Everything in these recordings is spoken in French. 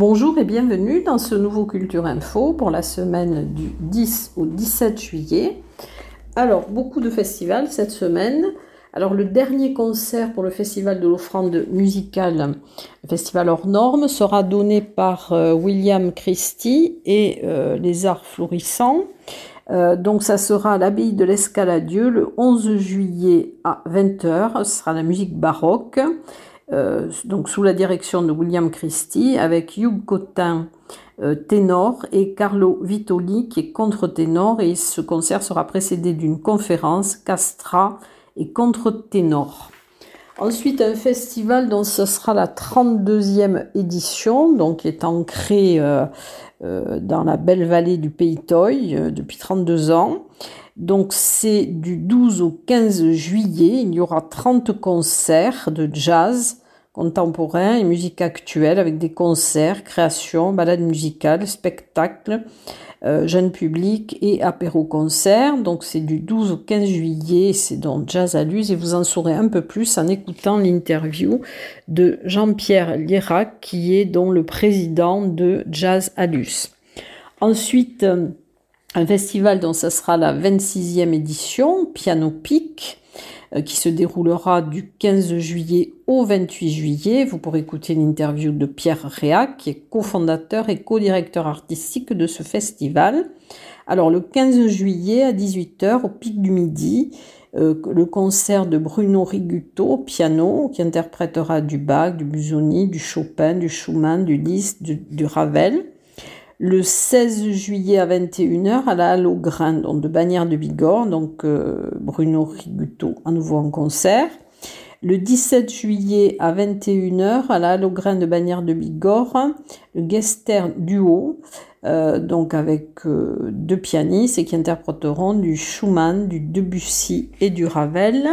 Bonjour et bienvenue dans ce nouveau Culture Info pour la semaine du 10 au 17 juillet. Alors, beaucoup de festivals cette semaine. Alors, le dernier concert pour le festival de l'offrande musicale, le festival hors normes, sera donné par euh, William Christie et euh, les Arts Florissants. Euh, donc, ça sera à l'abbaye de l'Escaladieu le 11 juillet à 20h. Ce sera la musique baroque. Euh, donc sous la direction de William Christie, avec Hugh Cotin euh, ténor et Carlo Vitoli qui est contre-ténor et ce concert sera précédé d'une conférence Castra et contre-ténor. Ensuite, un festival dont ce sera la 32e édition, donc qui est ancré euh, dans la belle vallée du Pays Toy depuis 32 ans. Donc c'est du 12 au 15 juillet, il y aura 30 concerts de jazz contemporain et musique actuelle avec des concerts, créations, balades musicales, spectacles, euh, jeunes publics et apéro-concerts. Donc c'est du 12 au 15 juillet, c'est dans Jazz à et vous en saurez un peu plus en écoutant l'interview de Jean-Pierre Lierac qui est donc le président de Jazz à. Ensuite, un festival dont ça sera la 26e édition, Piano Pic, euh, qui se déroulera du 15 juillet au 28 juillet. Vous pourrez écouter l'interview de Pierre Réac, qui est cofondateur et co-directeur artistique de ce festival. Alors le 15 juillet à 18h au pic du midi, euh, le concert de Bruno Riguto piano qui interprétera du Bach, du Busoni, du Chopin, du Schumann, du Liszt, du Ravel le 16 juillet à 21h à la Halle au Grain, de Bagnères de Bigorre, donc euh, Bruno Riguto à nouveau en concert. Le 17 juillet à 21h à la Halle Grain de Bagnères de Bigorre, le Gester Duo, euh, donc avec euh, deux pianistes qui interpréteront du Schumann, du Debussy et du Ravel.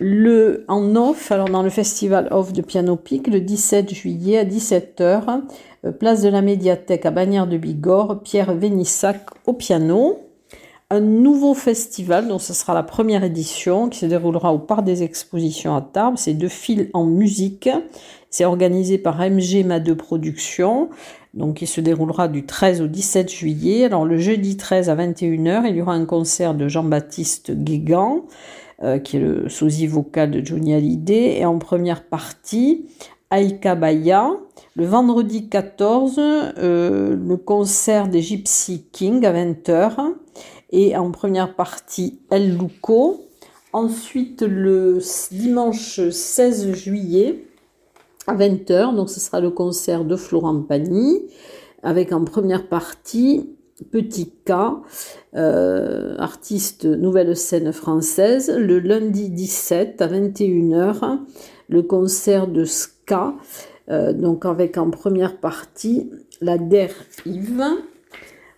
Le, en off, alors dans le festival off de Piano Pic, le 17 juillet à 17h, euh, place de la médiathèque à Bagnères de Bigorre, Pierre Vénissac au piano. Un nouveau festival, dont ce sera la première édition, qui se déroulera au Parc des Expositions à Tarbes. C'est deux fils en musique. C'est organisé par MG Ma2 Productions. Donc, il se déroulera du 13 au 17 juillet. Alors, le jeudi 13 à 21h, il y aura un concert de Jean-Baptiste Guégan, euh, qui est le sosie vocal de Johnny Hallyday. Et en première partie, Aïka Baya, le vendredi 14, euh, le concert des Gypsy King à 20h. Et en première partie, El Luco. Ensuite, le dimanche 16 juillet à 20h, donc ce sera le concert de Florent Pagny, avec en première partie Petit K, euh, artiste nouvelle scène française. Le lundi 17 à 21h, le concert de Ska euh, donc avec en première partie la Der Yves.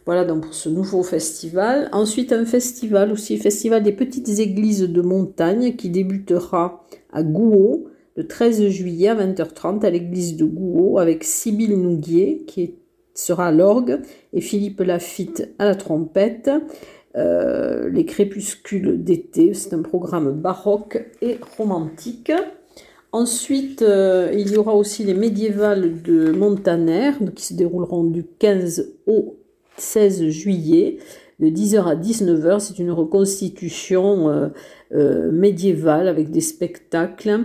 Voilà donc pour ce nouveau festival. Ensuite un festival aussi, festival des petites églises de montagne qui débutera à Gouault le 13 juillet à 20h30 à l'église de Gouault avec Sybille Nouguier qui sera à l'orgue et Philippe Lafitte à la trompette. Euh, les crépuscules d'été, c'est un programme baroque et romantique. Ensuite, euh, il y aura aussi les médiévales de Montaner qui se dérouleront du 15 au 16 juillet, de 10h à 19h. C'est une reconstitution euh, médiévale avec des spectacles,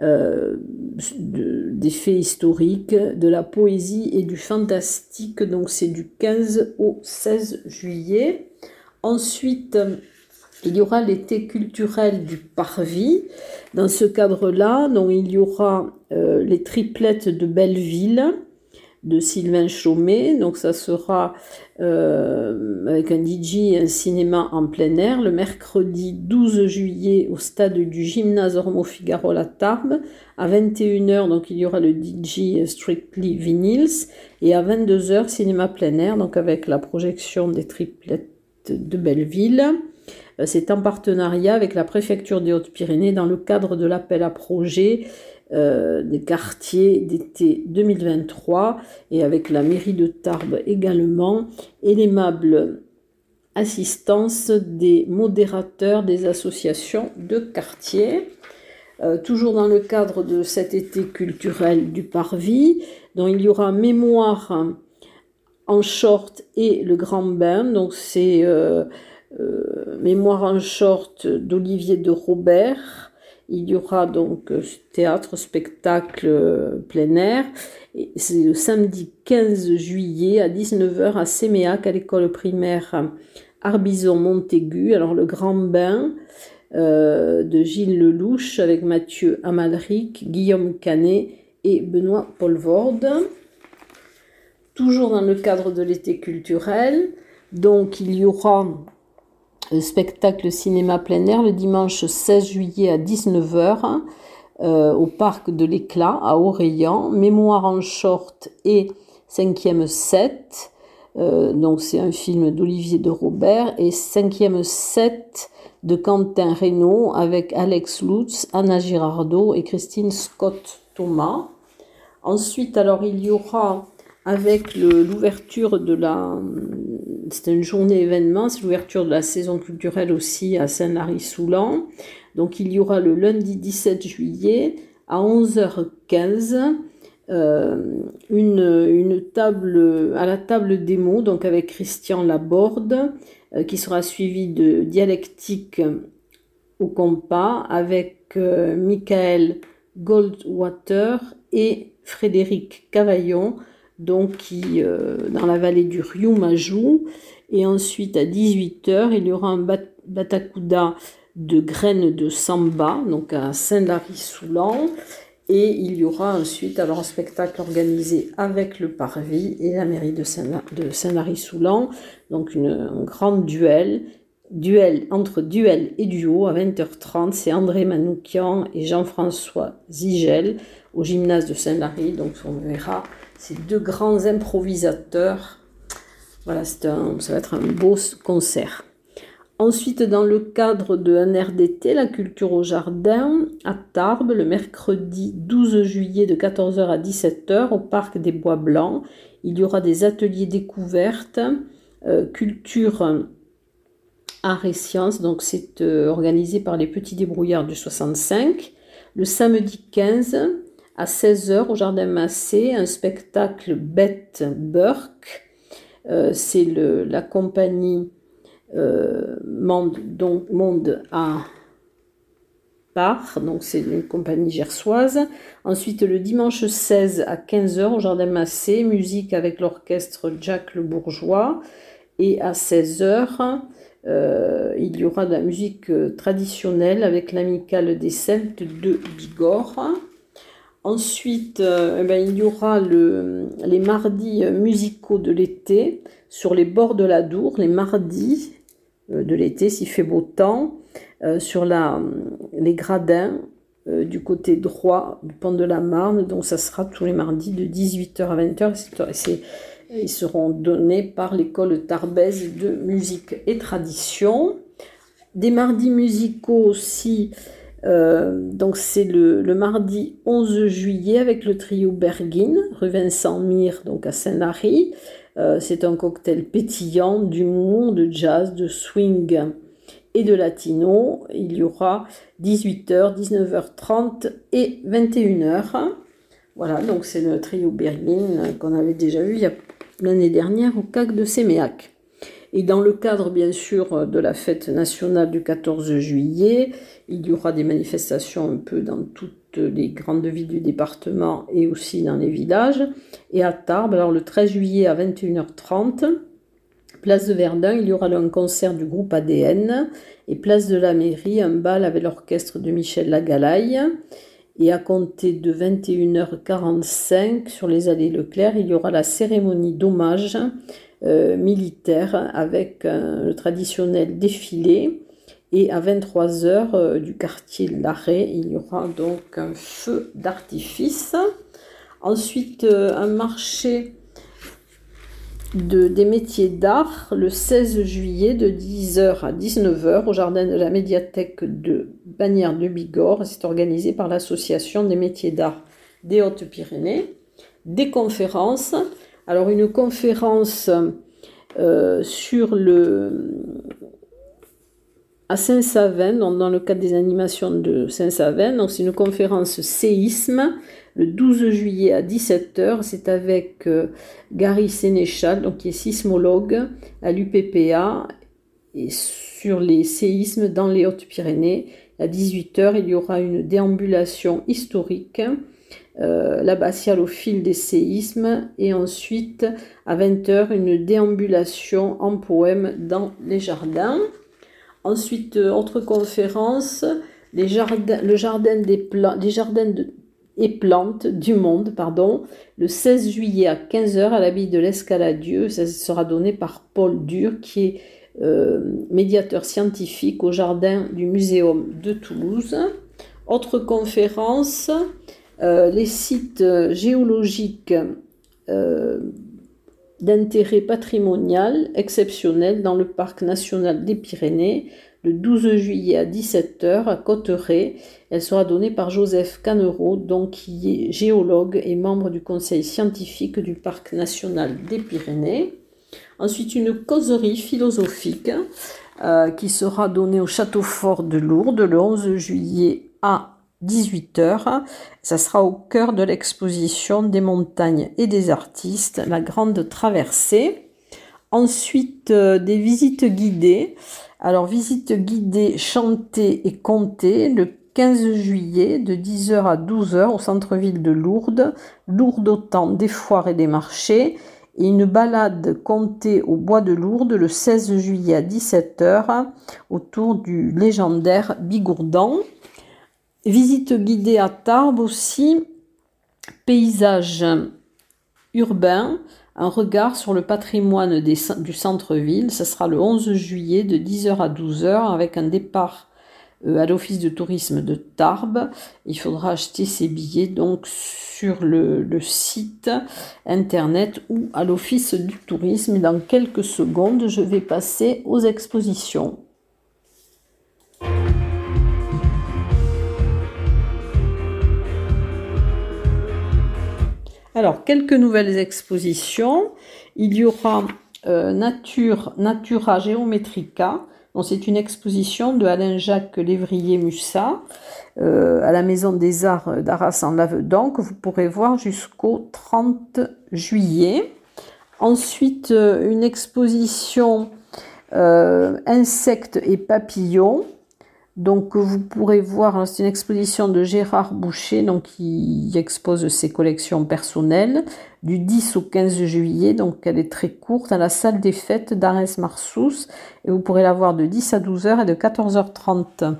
des faits historiques, de la poésie et du fantastique. Donc c'est du 15 au 16 juillet. Ensuite, il y aura l'été culturel du Parvis. Dans ce cadre-là, donc, il y aura euh, les triplettes de Belleville de Sylvain Chaumet. Donc ça sera euh, avec un DJ un cinéma en plein air le mercredi 12 juillet au stade du gymnase Ormo Figaro La Tarbes. À 21h, donc il y aura le DJ Strictly Vinyls et à 22h cinéma plein air, donc avec la projection des triplettes de Belleville. Euh, c'est en partenariat avec la préfecture des Hautes-Pyrénées dans le cadre de l'appel à projet euh, des quartiers d'été 2023 et avec la mairie de Tarbes également et l'aimable assistance des modérateurs des associations de quartier. euh, toujours dans le cadre de cet été culturel du Parvis, dont il y aura Mémoire en short et Le Grand Bain. Donc c'est euh, Mémoire en short d'Olivier de Robert. Il y aura donc théâtre, spectacle plein air. C'est le samedi 15 juillet à 19h à Séméac à l'école primaire Arbizon-Montaigu. Alors le Grand Bain, euh, de Gilles Lelouch avec Mathieu Amalric, Guillaume Canet et Benoît Polvorde. Toujours dans le cadre de l'été culturel, donc il y aura spectacle cinéma plein air le dimanche 16 juillet à 19h euh, au parc de l'Éclat à Auréan, Mémoire en short et 5e set. Euh, donc c'est un film d'Olivier de Robert et 5e set de Quentin Reynaud avec Alex Lutz, Anna Girardot et Christine Scott Thomas. Ensuite, alors il y aura avec l'ouverture de la. C'est une journée événement, c'est l'ouverture de la saison culturelle aussi à Saint-Lary-Soulan. Donc il y aura le lundi 17 juillet à 11h15 euh, une, une, table à la table démo, donc avec Christian Laborde, euh, qui sera suivi de dialectique au compas avec euh, Michael Goldwater et Frédéric Cavaillon, donc qui dans la vallée du Riou-Majou. Et ensuite à 18h, il y aura un batakuda de graines de samba, donc à Saint-Lary-Soulan. Et il y aura ensuite alors un spectacle organisé avec le Parvis et la mairie de Saint-Lary-Soulan. Donc une, un grand duel, duel entre duel et duo à 20h30. C'est André Manoukian et Jean-François Zigel au gymnase de Saint-Lary. Donc on verra ces deux grands improvisateurs. Voilà, un, ça va être un beau concert. Ensuite, dans le cadre de un RDT, la culture au jardin, à Tarbes, le mercredi 12 juillet de 14h à 17h au parc des Bois Blancs, il y aura des ateliers découvertes, euh, culture, art et sciences, donc c'est euh, organisé par les petits débrouillards du 65. Le samedi 15 à 16h au Jardin Massé, un spectacle Bête Burke. Euh, c'est la compagnie euh, monde, à part, donc c'est une compagnie gersoise. Ensuite, le dimanche 16 à 15h au Jardin Massé, musique avec l'orchestre Jacques Le Bourgeois. Et à 16h, euh, il y aura de la musique traditionnelle avec l'amicale des Celtes de Bigorre. Ensuite, euh, eh ben, il y aura le, les mardis musicaux de l'été sur les bords de la Dour, les mardis euh, de l'été, s'il fait beau temps, euh, sur les gradins euh, du côté droit du pont de la Marne. Donc ça sera tous les mardis de 18h à 20h. ils seront donnés par l'école Tarbèze de musique et tradition. Des mardis musicaux aussi. Donc c'est le, le, mardi 11 juillet avec le trio Bergin, rue Vincent Mire, donc à Saint-Lary. Euh, c'est un cocktail pétillant d'humour, de jazz, de swing et de latino. Il y aura 18h, 19h30 et 21h. Voilà, donc c'est le trio Berlin qu'on avait déjà vu l'année dernière au CAC de Séméac. Et dans le cadre, bien sûr, de la fête nationale du 14 juillet, il y aura des manifestations un peu dans toutes les grandes villes du département et aussi dans les villages. Et à Tarbes, alors le 13 juillet à 21h30, place de Verdun, il y aura un concert du groupe ADN. Et place de la mairie, un bal avec l'orchestre de Michel Lagalaille. Et à compter de 21h45 sur les allées Leclerc, il y aura la cérémonie d'hommage euh, militaire avec le traditionnel défilé. Et à 23h euh, du quartier Larrey, il y aura donc un feu d'artifice. Ensuite, euh, un marché de, des métiers d'art le 16 juillet de 10h à 19h au jardin de la médiathèque de Bagnères de Bigorre. C'est organisé par l'Association des métiers d'art des Hautes-Pyrénées. Des conférences alors une conférence euh, sur le à Saint-Savin, dans le cadre des animations de Saint-Savin. c'est une conférence séisme le 12 juillet à 17h. C'est avec euh, Gary Sénéchal, donc qui est sismologue à l'UPPA, et sur les séismes dans les Hautes-Pyrénées. À 18h, il y aura une déambulation historique, euh, l'abbatiale au fil des séismes, et ensuite à 20h, une déambulation en poème dans les jardins. Ensuite, euh, autre conférence, le jardin des, et plantes du monde, pardon, le 16 juillet à 15h à l'abbaye de l'Escaladieu. Ça sera donné par Paul Dur, qui est euh, médiateur scientifique au jardin du Muséum de Toulouse. Autre conférence, euh, les sites géologiques d'intérêt patrimonial exceptionnel dans le parc national des Pyrénées le 12 juillet à 17h à Cotteret. Elle sera donnée par Joseph Canero, donc qui est géologue et membre du conseil scientifique du parc national des Pyrénées. Ensuite, une causerie philosophique euh, qui sera donnée au château fort de Lourdes le 11 juillet à 18h. Ça sera au cœur de l'exposition des montagnes et des artistes, la grande traversée. Ensuite, euh, des visites guidées. Alors, visite guidée chantée et comptée le 15 juillet de 10h à 12h au centre-ville de Lourdes. Lourdes autant des foires et des marchés. Et une balade comptée au bois de Lourdes le 16 juillet à 17h autour du légendaire Bigourdan. Visite guidée à Tarbes aussi, paysage urbain, un regard sur le patrimoine du centre-ville. Ce sera le 11 juillet de 10h à 12h avec un départ euh, à l'office de tourisme de Tarbes. Il faudra acheter ses billets donc sur le, le site internet ou à l'office du tourisme. Dans quelques secondes, je vais passer aux expositions. Alors, quelques nouvelles expositions. Il y aura euh, Nature, Natura Geometrica. C'est une exposition de Alain-Jacques Lévrier-Mussat euh, à la Maison des Arts d'Arras en Lavedan que vous pourrez voir jusqu'au 30 juillet. Ensuite, euh, une exposition Insectes et papillons donc vous pourrez voir, hein, c'est une exposition de Gérard Boucher, donc qui expose ses collections personnelles du 10 au 15 juillet, donc elle est très courte, à la salle des fêtes d'Arès-Marsous, et vous pourrez la voir de 10 à 12h et de 14h30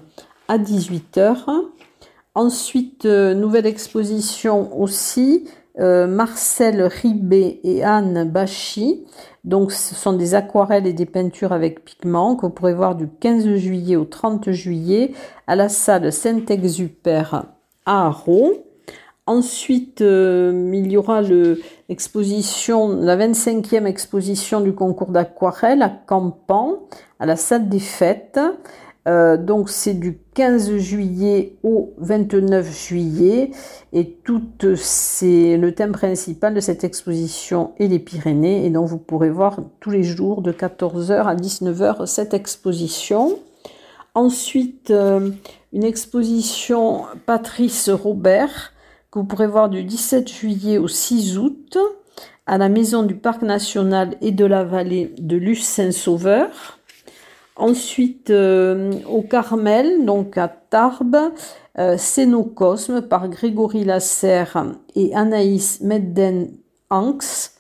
à 18h. Ensuite, euh, nouvelle exposition aussi, euh, Marcel Ribé et Anne Bachy. Donc, ce sont des aquarelles et des peintures avec pigments que vous pourrez voir du 15 juillet au 30 juillet à la salle Saint-Exupère à Arros. Ensuite, euh, il y aura l'exposition, la 25e exposition du concours d'aquarelle à Campan, à la salle des fêtes. Euh, donc c'est du 15 juillet au 29 juillet et tout c'est le thème principal de cette exposition est les Pyrénées et donc vous pourrez voir tous les jours de 14h à 19h cette exposition. Ensuite euh, une exposition Patrice Robert que vous pourrez voir du 17 juillet au 6 août à la maison du Parc national et de la vallée de Luce-Saint-Sauveur. Ensuite, euh, au Carmel, donc à Tarbes, euh, Cénocosme par Grégory Lasserre et Anaïs Medden-Hanks.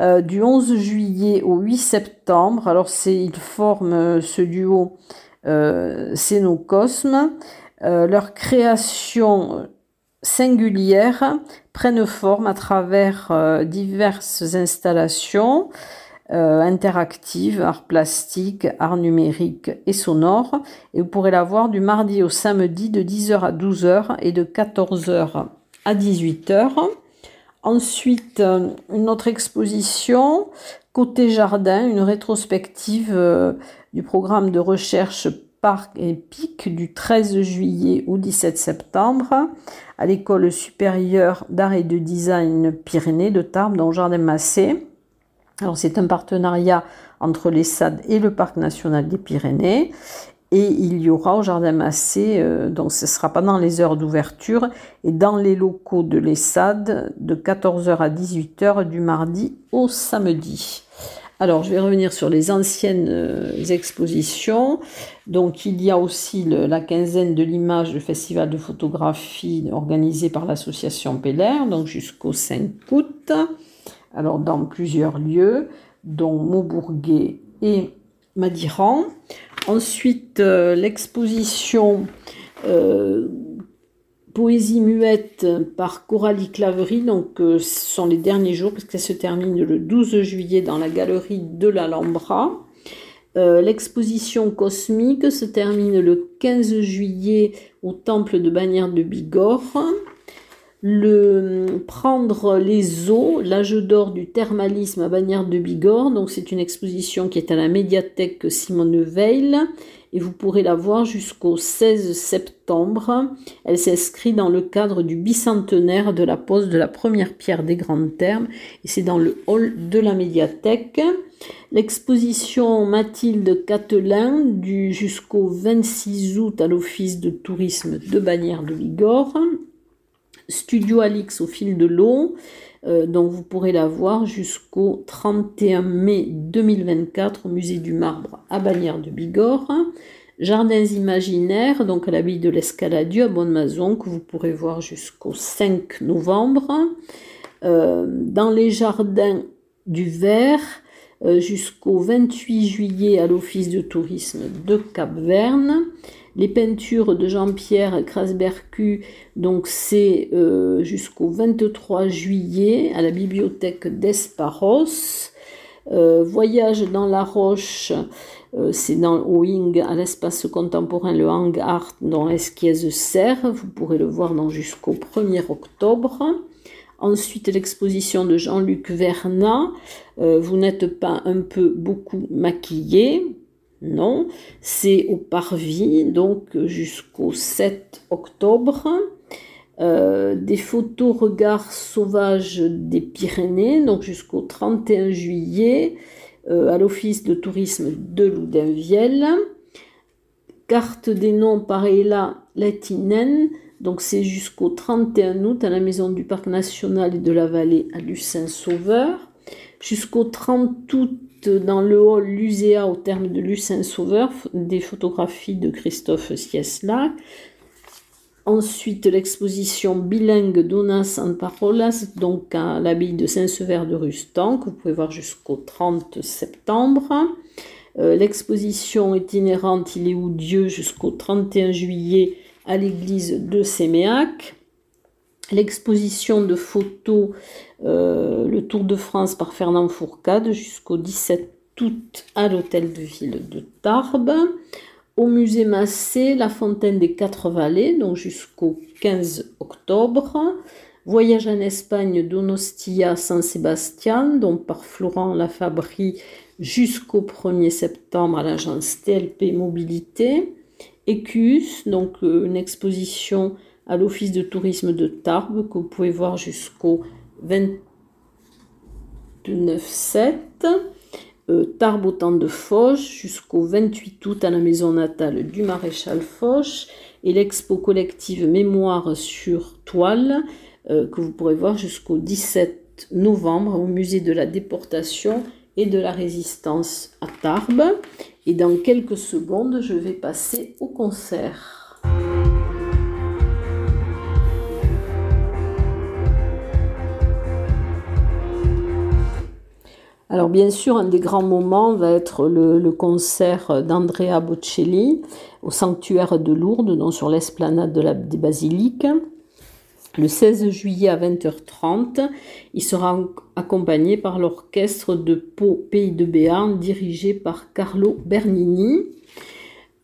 Euh, du 11 juillet au 8 septembre. Alors, ils forment ce duo Cénocosme. leur création singulière prennent forme à travers diverses installations euh, interactive, art plastique, art numérique et sonore. Et vous pourrez la voir du mardi au samedi de 10h à 12h et de 14h à 18h. Ensuite, euh, une autre exposition, Côté Jardin, une rétrospective euh, du programme de recherche Parc épique du 13 juillet au 17 septembre à l'école supérieure d'art et de design Pyrénées de Tarbes dans le Jardin Massé. Alors c'est un partenariat entre les SAD et le Parc national des Pyrénées. Et il y aura au Jardin Massé, euh, donc ce sera pas dans les heures d'ouverture, et dans les locaux de l'ESSAD de 14h à 18h du mardi au samedi. Alors, je vais revenir sur les anciennes euh, expositions. Donc, il y a aussi la quinzaine de l'image, le festival de photographie organisé par l'association Peller, donc jusqu'au 5 août. Alors, dans plusieurs lieux, dont Maubourguet et Madiran. Ensuite, euh, l'exposition euh, Poésie muette par Coralie Claverie. Donc, euh, ce sont les derniers jours, parce qu'elle se termine le 12 juillet dans la galerie de l'Alhambra. L'exposition cosmique se termine le 15 juillet au temple de Bagnères de Bigorre le prendre les eaux, l'âge d'or du thermalisme à Bagnères de Bigorre. Donc c'est une exposition qui est à la médiathèque Simone Veil et vous pourrez la voir jusqu'au 16 septembre. Elle s'inscrit dans le cadre du bicentenaire de la pose de la première pierre des grands termes et c'est dans le hall de la médiathèque. L'exposition Mathilde Catelin du jusqu'au 26 août à l'office de tourisme de Bagnères de Bigorre Studio Alix au fil de l'eau, euh, dont vous pourrez la voir jusqu'au 31 mai 2024 au musée du marbre à Bagnères de Bigorre. Jardins imaginaires, donc à l'abbaye de l'Escaladieu à Bonne-Mazon, que vous pourrez voir jusqu'au 5 novembre. Euh, dans les jardins du Vert, euh, jusqu'au 28 juillet à l'Office de tourisme de Cap-Verne les peintures de Jean-Pierre Krasbercu, donc c'est euh, jusqu'au 23 juillet à la bibliothèque d'Esparos. Euh, Voyage dans la roche, euh, c'est dans au à l'espace contemporain le Hang Art dans Esquies Serre. Vous pourrez le voir jusqu'au 1er octobre. Ensuite, l'exposition de Jean-Luc Vernat. vous n'êtes pas un peu beaucoup maquillé non, c'est au Parvis, donc jusqu'au 7 octobre. Euh, des photos regards sauvages des Pyrénées, donc jusqu'au 31 juillet, euh, à l'Office de tourisme de Loudainvielle. Carte des noms par Ella Latinen, donc c'est jusqu'au 31 août à la Maison du Parc National et de la Vallée à Lucin-Sauveur. Jusqu'au 30 août dans le hall Luséa au terme de Lucin Sauveur, des photographies de Christophe Sieslac. Ensuite, l'exposition bilingue Donas en Parolas, donc à l'abbaye de Saint-Sever de Rustan, que vous pouvez voir jusqu'au 30 septembre. Euh, l'exposition itinérante Il est où Dieu jusqu'au 31 juillet à l'église de Séméac. L'exposition de photos euh, Le Tour de France par Fernand Fourcade jusqu'au 17 août à l'hôtel de ville de Tarbes. Au musée Massé, la fontaine des Quatre Vallées, donc jusqu'au 15 octobre. Voyage en Espagne d'Onostia San Sebastian, donc par Florent Lafabrie jusqu'au 1er septembre à l'agence TLP Mobilité. Ecus, donc euh, une exposition à l'Office de tourisme de Tarbes, que vous pouvez voir jusqu'au 29-7. Euh, Tarbes au temps de Foch, jusqu'au 28 août à la maison natale du maréchal Foch. Et l'expo collective Mémoire sur toile, euh, que vous pourrez voir jusqu'au 17 novembre au musée de la déportation et de la résistance à Tarbes. Et dans quelques secondes, je vais passer au concert. Alors bien sûr, un des grands moments va être le, concert d'Andrea Bocelli au sanctuaire de Lourdes, donc sur l'esplanade de la, des basiliques. Le 16 juillet à 20h30, il sera accompagné par l'orchestre de Pau Pays de Béarn dirigé par Carlo Bernini.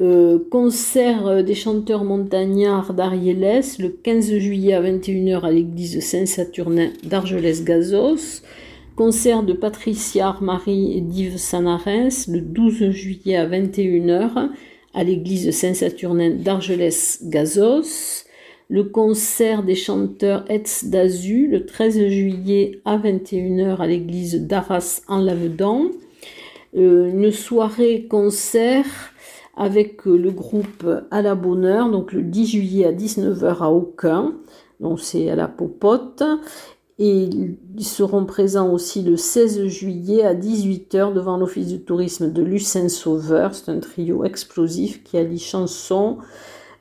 Euh, concert des chanteurs montagnards d'Arieles le 15 juillet à 21h à l'église Saint-Saturnin d'Argelès-Gazos. Concert de Patricia Armari et d'Yves Sanarens le 12 juillet à 21h à l'église Saint-Saturnin d'Argelès-Gazos. Le concert des chanteurs Etz d'Azu le 13 juillet à 21h à l'église d'Arras en Lavedan. Euh, une soirée concert avec le groupe à la Bonheur, donc le 10 juillet à 19h à Aucun, donc c'est à la Popote. Et ils seront présents aussi le 16 juillet à 18h devant l'Office de tourisme de Lucin Sauveur. C'est un trio explosif qui allie chansons,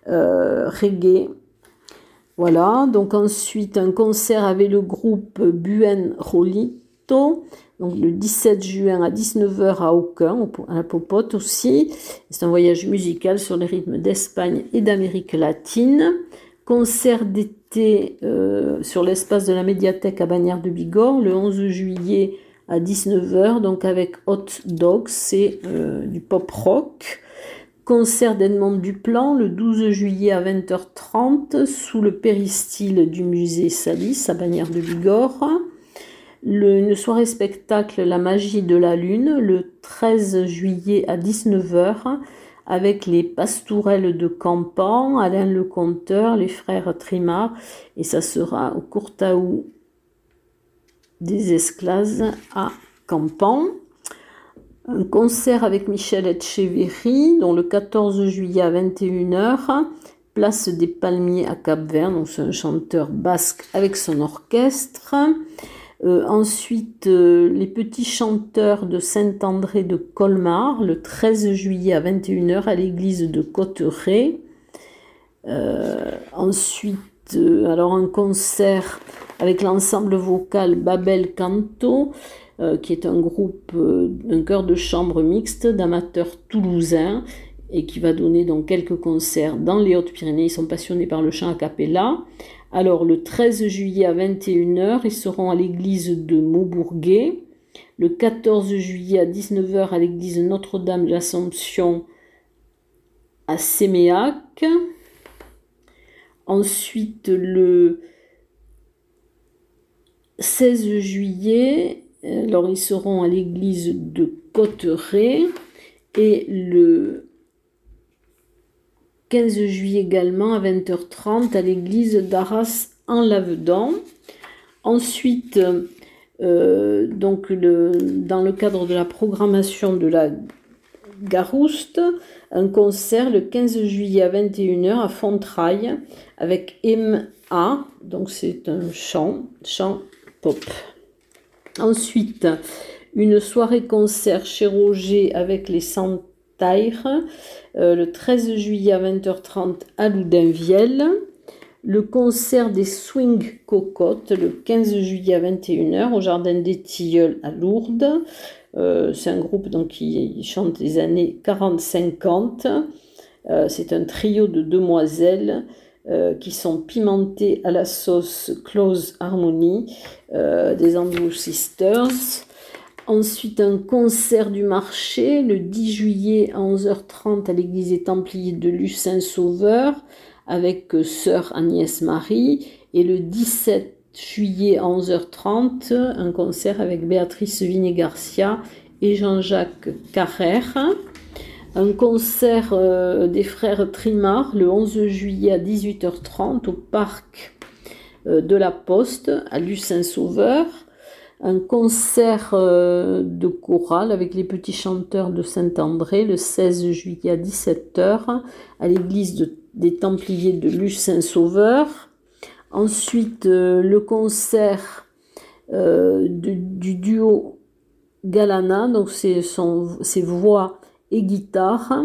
euh, reggae. Voilà, donc ensuite un concert avec le groupe Buen Rolito, donc le 17 juin à 19h à Aucun, à la Popote aussi. C'est un voyage musical sur les rythmes d'Espagne et d'Amérique latine. Concert d'été euh, sur l'espace de la médiathèque à Bagnères de Bigorre le 11 juillet à 19h, donc avec Hot Dogs, c'est euh, du pop rock. Concert d'Edmond Duplan le 12 juillet à 20h30 sous le péristyle du musée Salis à Bagnères de Bigorre. une soirée spectacle La magie de la lune le 13 juillet à 19h avec les pastourelles de Campan, Alain le Conteur, les frères Trimard, et ça sera au Courtaou des Esclaves à Campan. Un concert avec Michel Etcheverry, dont le 14 juillet à 21h, place des Palmiers à Cap-Vert, donc c'est un chanteur basque avec son orchestre. Euh, ensuite, euh, les petits chanteurs de Saint-André de Colmar, le 13 juillet à 21h à l'église de Cotteret. Euh, ensuite, alors un concert avec l'ensemble vocal Babel Canto, qui est un groupe, un chœur de chambre mixte d'amateurs toulousains et qui va donner quelques concerts dans les Hautes-Pyrénées. Ils sont passionnés par le chant a cappella. Alors le 13 juillet à 21h, ils seront à l'église de Maubourguet. Le 14 juillet à 19h à l'église Notre-Dame de l'Assomption à Séméac. Ensuite le 16 juillet, alors ils seront à l'église de Cotteret. Et le 15 juillet également à 20h30 à l'église d'Arras en Lavedan. Ensuite, euh, dans le cadre de la programmation de la Garouste, un concert le 15 juillet à 21h à Fontrailles avec M.A. Donc c'est un chant, chant pop. Ensuite, une soirée concert chez Roger avec les Euh, le 13 juillet à 20h30 à Loudinvielle. Le concert des Swing Cocottes le 15 juillet à 21h au Jardin des Tilleuls à Lourdes. Euh, c'est un groupe donc, qui chante des années 40-50. Euh, c'est un trio de demoiselles qui sont pimentées à la sauce Close Harmony des Andrew Sisters. Ensuite, un concert du marché le 10 juillet à 11h30 à l'église des Templiers de Lucin-Sauveur avec euh, sœur Agnès Marie. Et le 17 juillet à 11h30, un concert avec Béatrice Vinet-Garcia et Jean-Jacques Carrère. Un concert euh, des frères Trimard le 11 juillet à 18h30 au parc euh, de la Poste à Lucin-Sauveur un concert euh, de chorale avec les petits chanteurs de Saint-André le 16 juillet à 17h à l'église des Templiers de Lucin-Sauveur. Ensuite, euh, le concert euh, du duo Galana, donc c'est ses voix et guitare.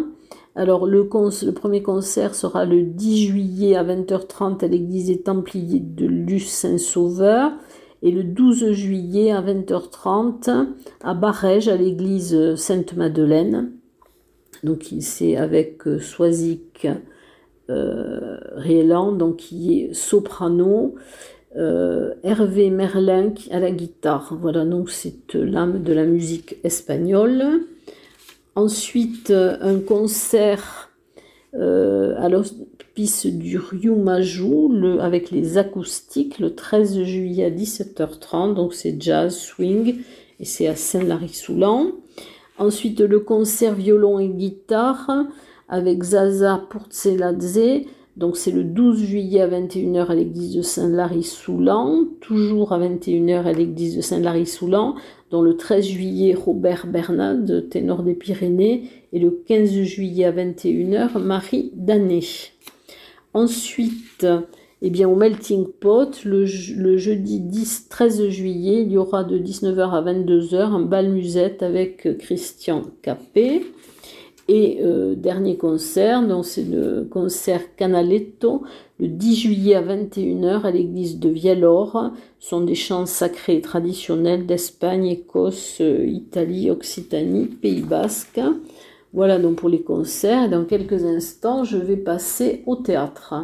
Alors le, le, premier concert sera le 10 juillet à 20h30 à l'église des Templiers de Lucin-Sauveur et le 12 juillet à 20h30 à Barège, à l'église Sainte-Madeleine. Donc c'est avec euh, Soisic euh, Rieland, donc qui est soprano, euh, Hervé Merlin à la guitare. Voilà, donc c'est l'âme de la musique espagnole. Ensuite, un concert euh, à l'hospice du Ryumaju le, avec les acoustiques le 13 juillet à 17h30. Donc c'est jazz, swing et c'est à Saint-Lary-Soulan. Ensuite le concert violon et guitare avec Zaza Purtseladze Donc c'est le 12 juillet à 21h à l'église de Saint-Lary-Soulan, toujours à 21h à l'église de Saint-Lary-Soulan, dont le 13 juillet Robert Bernat, ténor des Pyrénées, et le 15 juillet à 21h Marie Danet. Ensuite, eh bien, au Melting Pot, le, jeudi 10, 13 juillet, il y aura de 19h à 22h un bal musette avec Christian Capet. Et euh, dernier concert, donc c'est le concert Canaletto, le 10 juillet à 21h à l'église de Vialor. Ce sont des chants sacrés et traditionnels d'Espagne, Écosse, euh, Italie, Occitanie, Pays Basque. Voilà donc pour les concerts. dans quelques instants, je vais passer au théâtre.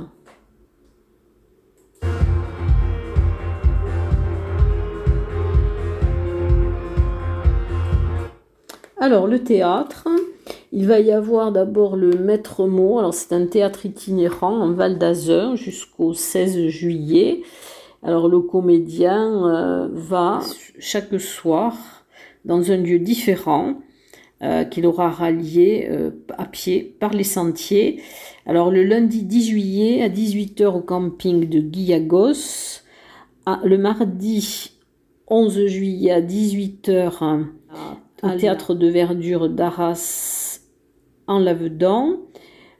Alors, le théâtre, il va y avoir d'abord le maître mot. Alors, c'est un théâtre itinérant en Val d'Azur jusqu'au 16 juillet. Alors, le comédien euh, va chaque soir dans un lieu différent euh, qu'il aura rallié euh, à pied par les sentiers. Alors, le lundi 10 juillet à 18h au camping de Guillagos. Ah, le mardi 11 juillet à 18h au théâtre de verdure d'Arras en Lavedan,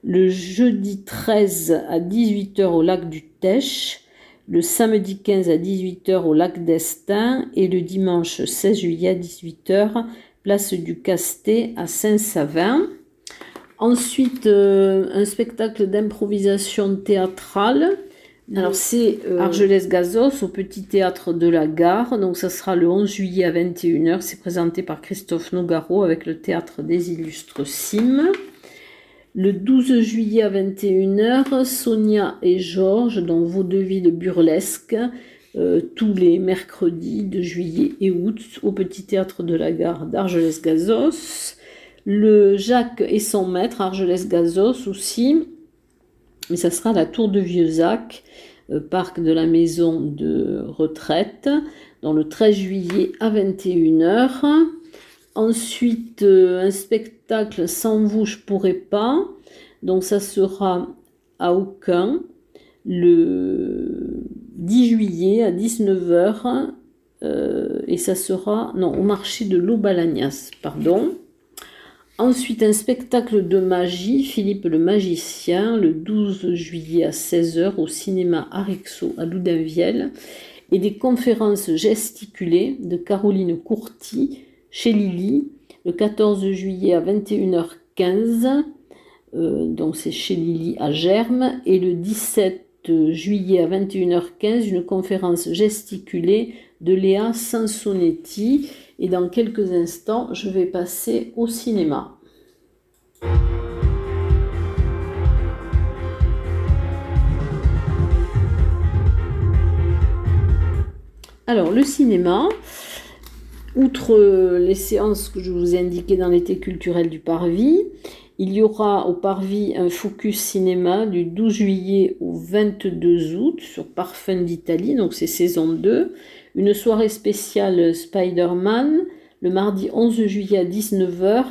le jeudi 13 à 18h au lac du Tèche, le samedi 15 à 18h au lac d'Estaing et le dimanche 16 juillet à 18h, place du Castet à Saint-Savin. Ensuite, euh, un spectacle d'improvisation théâtrale alors c'est euh, Argelès-Gazos au Petit Théâtre de la Gare. Donc ça sera le 11 juillet à 21h. C'est présenté par Christophe Nogaro avec le Théâtre des Illustres Cimes. Le 12 juillet à 21h, Sonia et Georges dans Vaudeville burlesque. Euh, tous les mercredis de juillet et août au Petit Théâtre de la Gare d'Argelès-Gazos. Le Jacques et son maître, Argelès-Gazos aussi. Mais ça sera la Tour de Vieuxac euh, parc de la maison de retraite, dans le 13 juillet à 21h. Ensuite, euh, un spectacle sans vous, je pourrais pas. Donc, ça sera à Aucun le 10 juillet à 19h. Euh, et ça sera, non, au marché de l'Aubalagnas, pardon. Ensuite, un spectacle de magie, Philippe le magicien, le 12 juillet à 16h au cinéma Arixo à Loudainvielle, et des conférences gesticulées de Caroline Courty chez Lily, le 14 juillet à 21h15, euh, donc c'est chez Lily à Germe, et le 17 juillet à 21h15, une conférence gesticulée de Léa Sansonetti et dans quelques instants, je vais passer au cinéma. Alors, le cinéma, outre les séances que je vous ai indiquées dans l'été culturel du Parvis, il y aura au Parvis un focus cinéma du 12 juillet au 22 août sur Parfum d'Italie, donc c'est saison 2 une soirée spéciale Spider-Man le mardi 11 juillet à 19h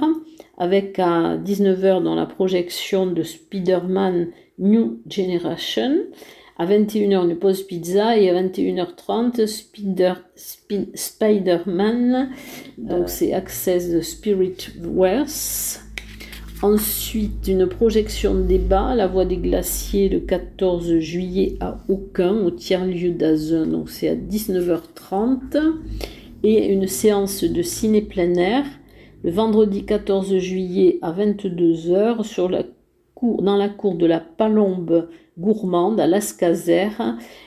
avec à 19h dans la projection de Spider-Man New Generation. À 21h une pause pizza et à 21h30 Spider, Spider-Man, donc c'est Access Spirit Wars. Ensuite, une projection de débat, La Voix des Glaciers, le 14 juillet à Aucun, au tiers-lieu d'Azun, donc c'est à 19h30. Et une séance de ciné plein air, le vendredi 14 juillet à 22h, sur la cour, dans la cour de la Palombe gourmande à Lascazer,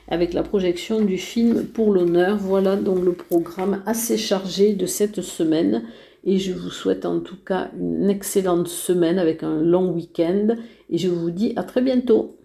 avec la projection du film Pour l'honneur. Voilà donc le programme assez chargé de cette semaine et je vous souhaite en tout cas une excellente semaine avec un long week-end et je vous dis à très bientôt.